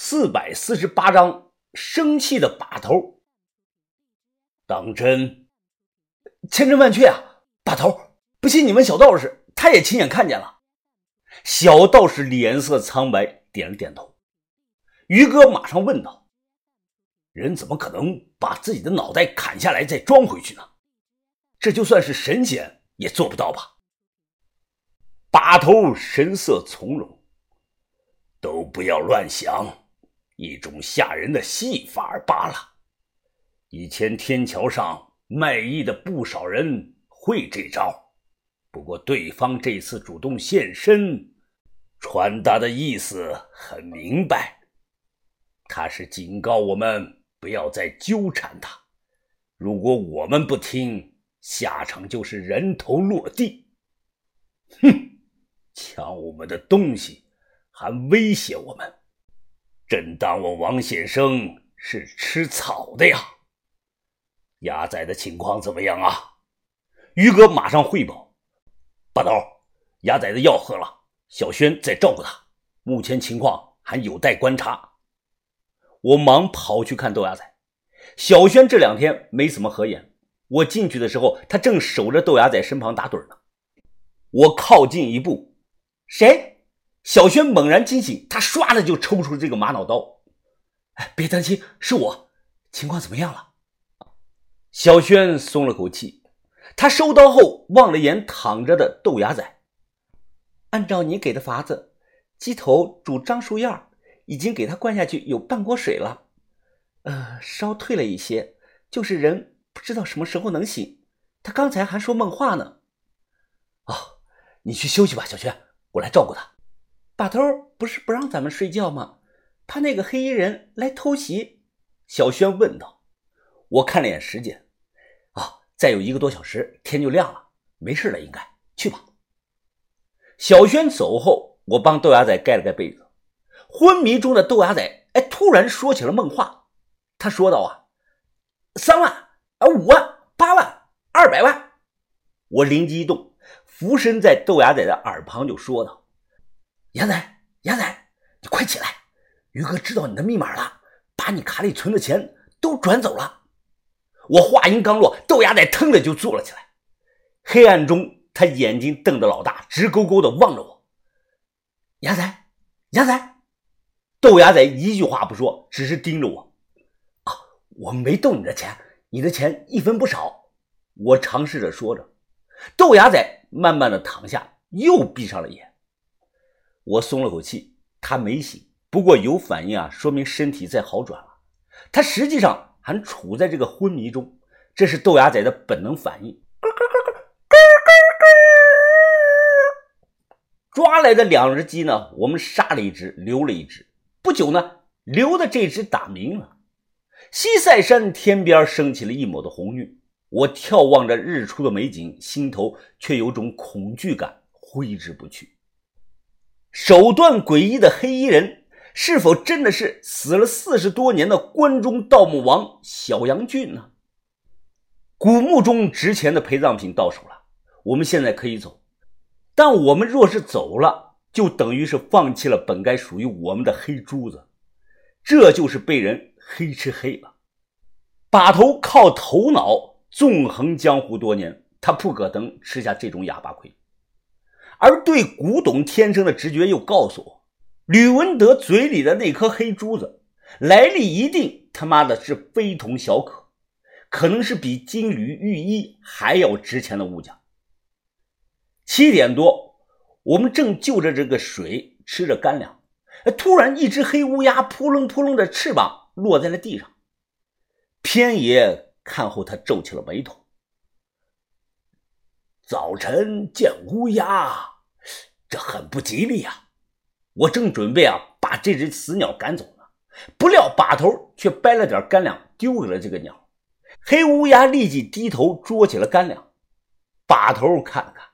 四百四十八章，生气的把头。当真？千真万确啊！把头，不信你问小道士，他也亲眼看见了。小道士脸色苍白，点了点头。于哥马上问道：“人怎么可能把自己的脑袋砍下来再装回去呢？这就算是神仙也做不到吧？”把头神色从容，都不要乱想。一种吓人的戏法罢了。以前天桥上卖艺的不少人会这招，不过对方这次主动现身，传达的意思很明白，他是警告我们不要再纠缠他。如果我们不听，下场就是人头落地。哼，抢我们的东西，还威胁我们。真当我王先生是吃草的呀？牙仔的情况怎么样啊？于哥马上汇报。把头，牙仔的药喝了，小轩在照顾他，目前情况还有待观察。我忙跑去看豆芽仔，小轩这两天没怎么合眼。我进去的时候，他正守着豆芽仔身旁打盹呢。我靠近一步，谁？小轩猛然惊醒，他唰的就抽出这个玛瑙刀。哎，别担心，是我。情况怎么样了？小轩松了口气，他收刀后望了眼躺着的豆芽仔。按照你给的法子，鸡头煮樟树叶已经给他灌下去有半锅水了，呃，烧退了一些，就是人不知道什么时候能醒。他刚才还说梦话呢。哦，你去休息吧，小轩，我来照顾他。把头不是不让咱们睡觉吗？怕那个黑衣人来偷袭？小轩问道。我看了眼时间，啊，再有一个多小时天就亮了，没事了，应该去吧。小轩走后，我帮豆芽仔盖了盖被子。昏迷中的豆芽仔，哎，突然说起了梦话。他说道：“啊，三万啊，五万，八万，二百万。”我灵机一动，俯身在豆芽仔的耳旁就说道。牙仔，牙仔，你快起来！于哥知道你的密码了，把你卡里存的钱都转走了。我话音刚落，豆芽仔腾的就坐了起来。黑暗中，他眼睛瞪得老大，直勾勾的望着我。牙仔，牙仔，豆芽仔一句话不说，只是盯着我。啊，我没动你的钱，你的钱一分不少。我尝试着说着。豆芽仔慢慢的躺下，又闭上了眼。我松了口气，他没醒，不过有反应啊，说明身体在好转了。他实际上还处在这个昏迷中，这是豆芽仔的本能反应。抓来的两只鸡呢，我们杀了一只，留了一只。不久呢，留的这只打鸣了。西塞山天边升起了一抹的红晕，我眺望着日出的美景，心头却有种恐惧感挥之不去。手段诡异的黑衣人，是否真的是死了四十多年的关中盗墓王小杨俊呢？古墓中值钱的陪葬品到手了，我们现在可以走。但我们若是走了，就等于是放弃了本该属于我们的黑珠子，这就是被人黑吃黑了。把头靠头脑纵横江湖多年，他不可能吃下这种哑巴亏。而对古董天生的直觉又告诉我，吕文德嘴里的那颗黑珠子来历一定他妈的是非同小可，可能是比金缕玉衣还要值钱的物件。七点多，我们正就着这个水吃着干粮，突然一只黑乌鸦扑棱扑棱的翅膀落在了地上。偏爷看后，他皱起了眉头。早晨见乌鸦，这很不吉利呀！我正准备啊把这只死鸟赶走呢，不料把头却掰了点干粮丢给了这个鸟。黑乌鸦立即低头捉起了干粮，把头看看，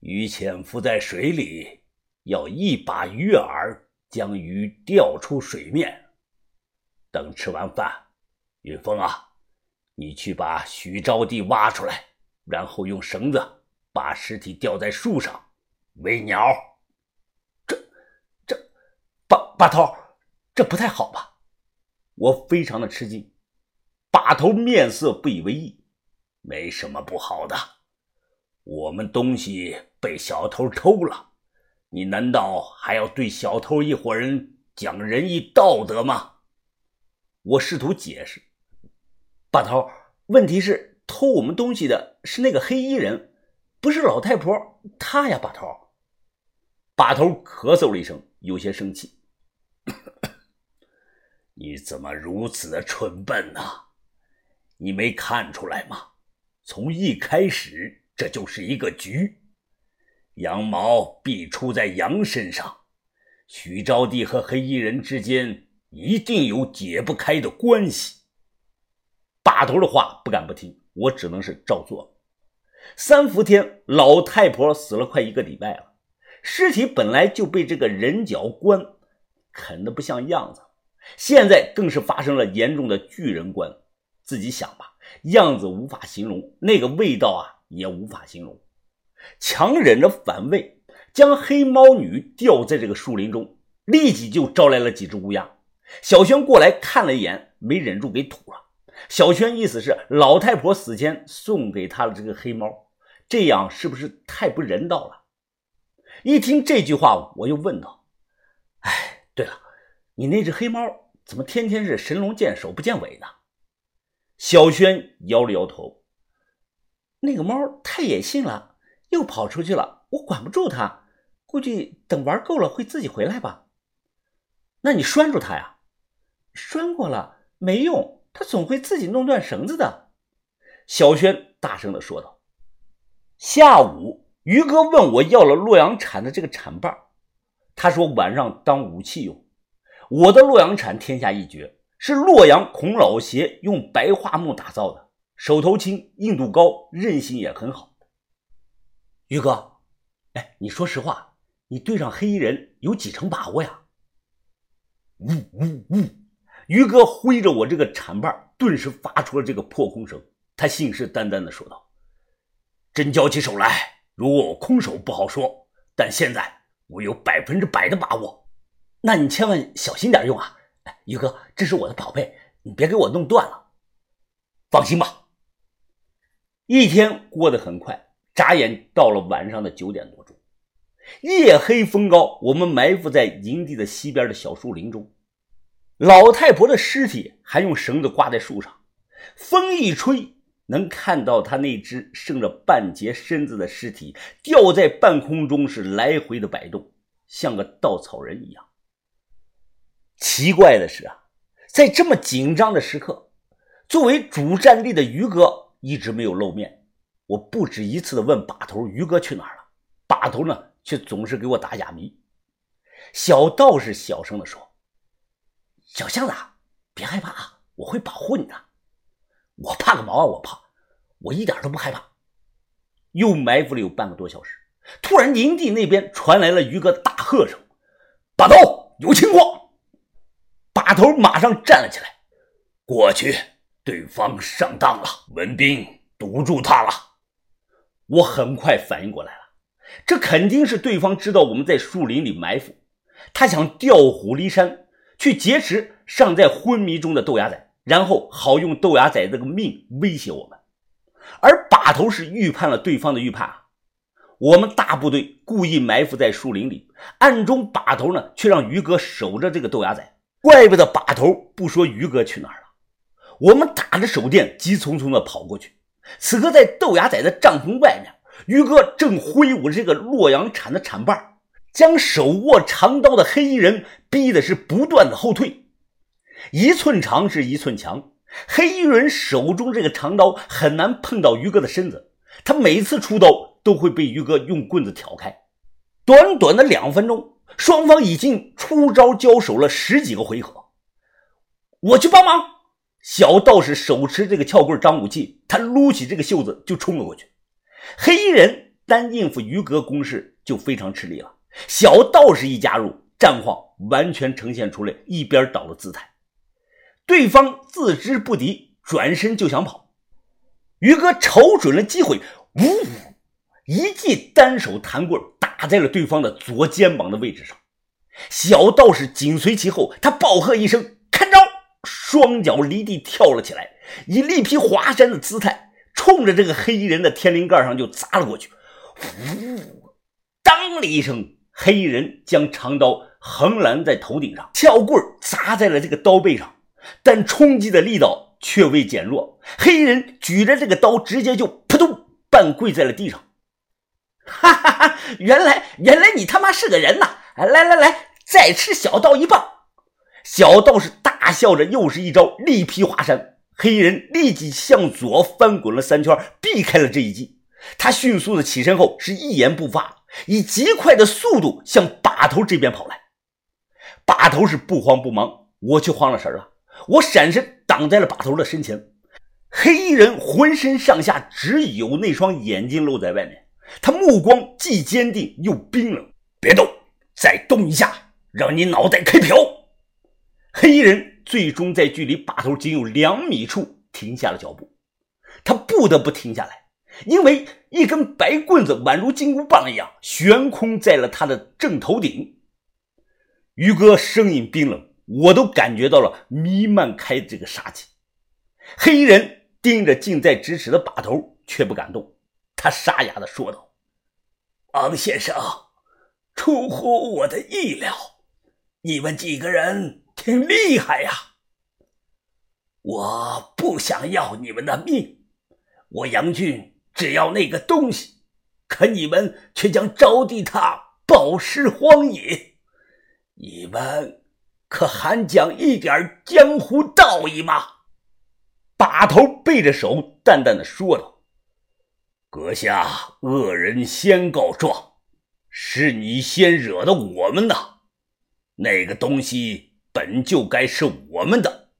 鱼潜伏在水里，要一把鱼饵将鱼钓出水面。等吃完饭，云峰啊，你去把许招娣挖出来。然后用绳子把尸体吊在树上喂鸟。这这，把把头，这不太好吧？我非常的吃惊。把头面色不以为意，没什么不好的。我们东西被小偷偷了，你难道还要对小偷一伙人讲仁义道德吗？我试图解释。把头，问题是偷我们东西的是那个黑衣人，不是老太婆她呀。把头，把头咳嗽了一声，有些生气。你怎么如此的蠢笨呢？你没看出来吗？从一开始，这就是一个局。羊毛必出在羊身上，许招娣和黑衣人之间一定有解不开的关系。把头的话不敢不听，我只能是照做。三伏天，老太婆死了快一个礼拜了，尸体本来就被这个人脚棺啃得不像样子，现在更是发生了严重的巨人观。自己想吧，样子无法形容，那个味道啊也无法形容。强忍着反胃，将黑猫女吊在这个树林中，立即就招来了几只乌鸦。小轩过来看了一眼，没忍住给吐了。小轩意思是老太婆死前送给他的这个黑猫，这样是不是太不人道了？一听这句话，我又问道：“哎，对了，你那只黑猫怎么天天是神龙见首不见尾呢？”小轩摇了摇头，那个猫太野性了，又跑出去了，我管不住它，估计等玩够了会自己回来吧。那你拴住它呀？拴过了没用，他总会自己弄断绳子的。小轩大声的说道。下午，于哥问我要了洛阳铲的这个铲把，他说晚上当武器用。我的洛阳铲天下一绝。是洛阳孔老邪用白桦木打造的，手头轻，硬度高，韧性也很好。于哥，哎，你说实话，你对上黑衣人有几成把握呀？呜呜呜！于哥挥着我这个铲把，顿时发出了这个破空声。他信誓旦旦的说道：“真交起手来，如果我空手不好说，但现在我有百分之百的把握。那你千万小心点用啊！”于哥，这是我的宝贝，你别给我弄断了。放心吧。一天过得很快，眨眼到了晚上的九点多钟。夜黑风高，我们埋伏在营地的西边的小树林中。老太婆的尸体还用绳子挂在树上，风一吹，能看到她那只剩着半截身子的尸体吊在半空中，是来回的摆动，像个稻草人一样。奇怪的是啊，在这么紧张的时刻，作为主战力的于哥一直没有露面。我不止一次的问把头：“于哥去哪儿了？”把头呢，却总是给我打哑谜。小道士小声的说：“小巷子，别害怕啊，我会保护你的。我怕个毛啊，我怕，我一点都不害怕。”又埋伏了有半个多小时，突然营地那边传来了于哥大喝声：“把头，有情况！”把头马上站了起来，过去，对方上当了，文斌堵住他了。我很快反应过来了，这肯定是对方知道我们在树林里埋伏，他想调虎离山，去劫持尚在昏迷中的豆芽仔，然后好用豆芽仔这个命威胁我们。而把头是预判了对方的预判啊，我们大部队故意埋伏在树林里，暗中把头呢却让于哥守着这个豆芽仔。怪不得把头不说于哥去哪儿了，我们打着手电，急匆匆的跑过去。此刻在豆芽仔的帐篷外面，于哥正挥舞着这个洛阳铲的铲把，将手握长刀的黑衣人逼的是不断的后退。一寸长是一寸强，黑衣人手中这个长刀很难碰到于哥的身子，他每次出刀都会被于哥用棍子挑开。短短的两分钟。双方已经出招交手了十几个回合，我去帮忙。小道士手持这个撬棍当武器，他撸起这个袖子就冲了过去。黑衣人单应付于哥攻势就非常吃力了，小道士一加入，战况完全呈现出来一边倒的姿态。对方自知不敌，转身就想跑。于哥瞅准了机会，呜，一记单手弹棍。打在了对方的左肩膀的位置上，小道士紧随其后，他暴喝一声：“看招！”双脚离地跳了起来，以力劈华山的姿态，冲着这个黑衣人的天灵盖上就砸了过去。呜！当的一声，黑衣人将长刀横拦在头顶上，撬棍砸在了这个刀背上，但冲击的力道却未减弱。黑衣人举着这个刀，直接就扑通半跪在了地上。哈哈哈！原来，原来你他妈是个人呐！来来来，再吃小道一棒！小道士大笑着，又是一招力劈华山。黑衣人立即向左翻滚了三圈，避开了这一击。他迅速的起身后，是一言不发，以极快的速度向把头这边跑来。把头是不慌不忙，我却慌了神了。我闪身挡在了把头的身前。黑衣人浑身上下只有那双眼睛露在外面，他目光既坚定又冰冷。别动，再动一下，让你脑袋开瓢！黑衣人最终在距离把头仅有两米处停下了脚步，他不得不停下来。因为一根白棍子宛如金箍棒一样悬空在了他的正头顶，于哥声音冰冷，我都感觉到了弥漫开这个杀气。黑衣人盯着近在咫尺的把头，却不敢动。他沙哑的说道：“王先生，出乎我的意料，你们几个人挺厉害呀。我不想要你们的命，我杨俊。”只要那个东西，可你们却将招娣他暴尸荒野，你们可还讲一点江湖道义吗？把头背着手，淡淡的说道：“阁下恶人先告状，是你先惹的我们的，那个东西本就该是我们的。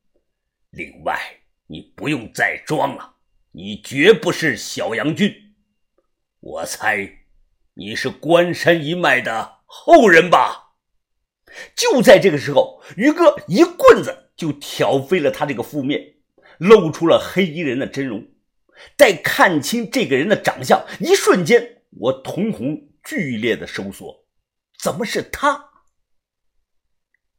另外，你不用再装了。”你绝不是小杨军，我猜你是关山一脉的后人吧？就在这个时候，于哥一棍子就挑飞了他这个覆面，露出了黑衣人的真容。待看清这个人的长相，一瞬间，我瞳孔剧烈的收缩，怎么是他？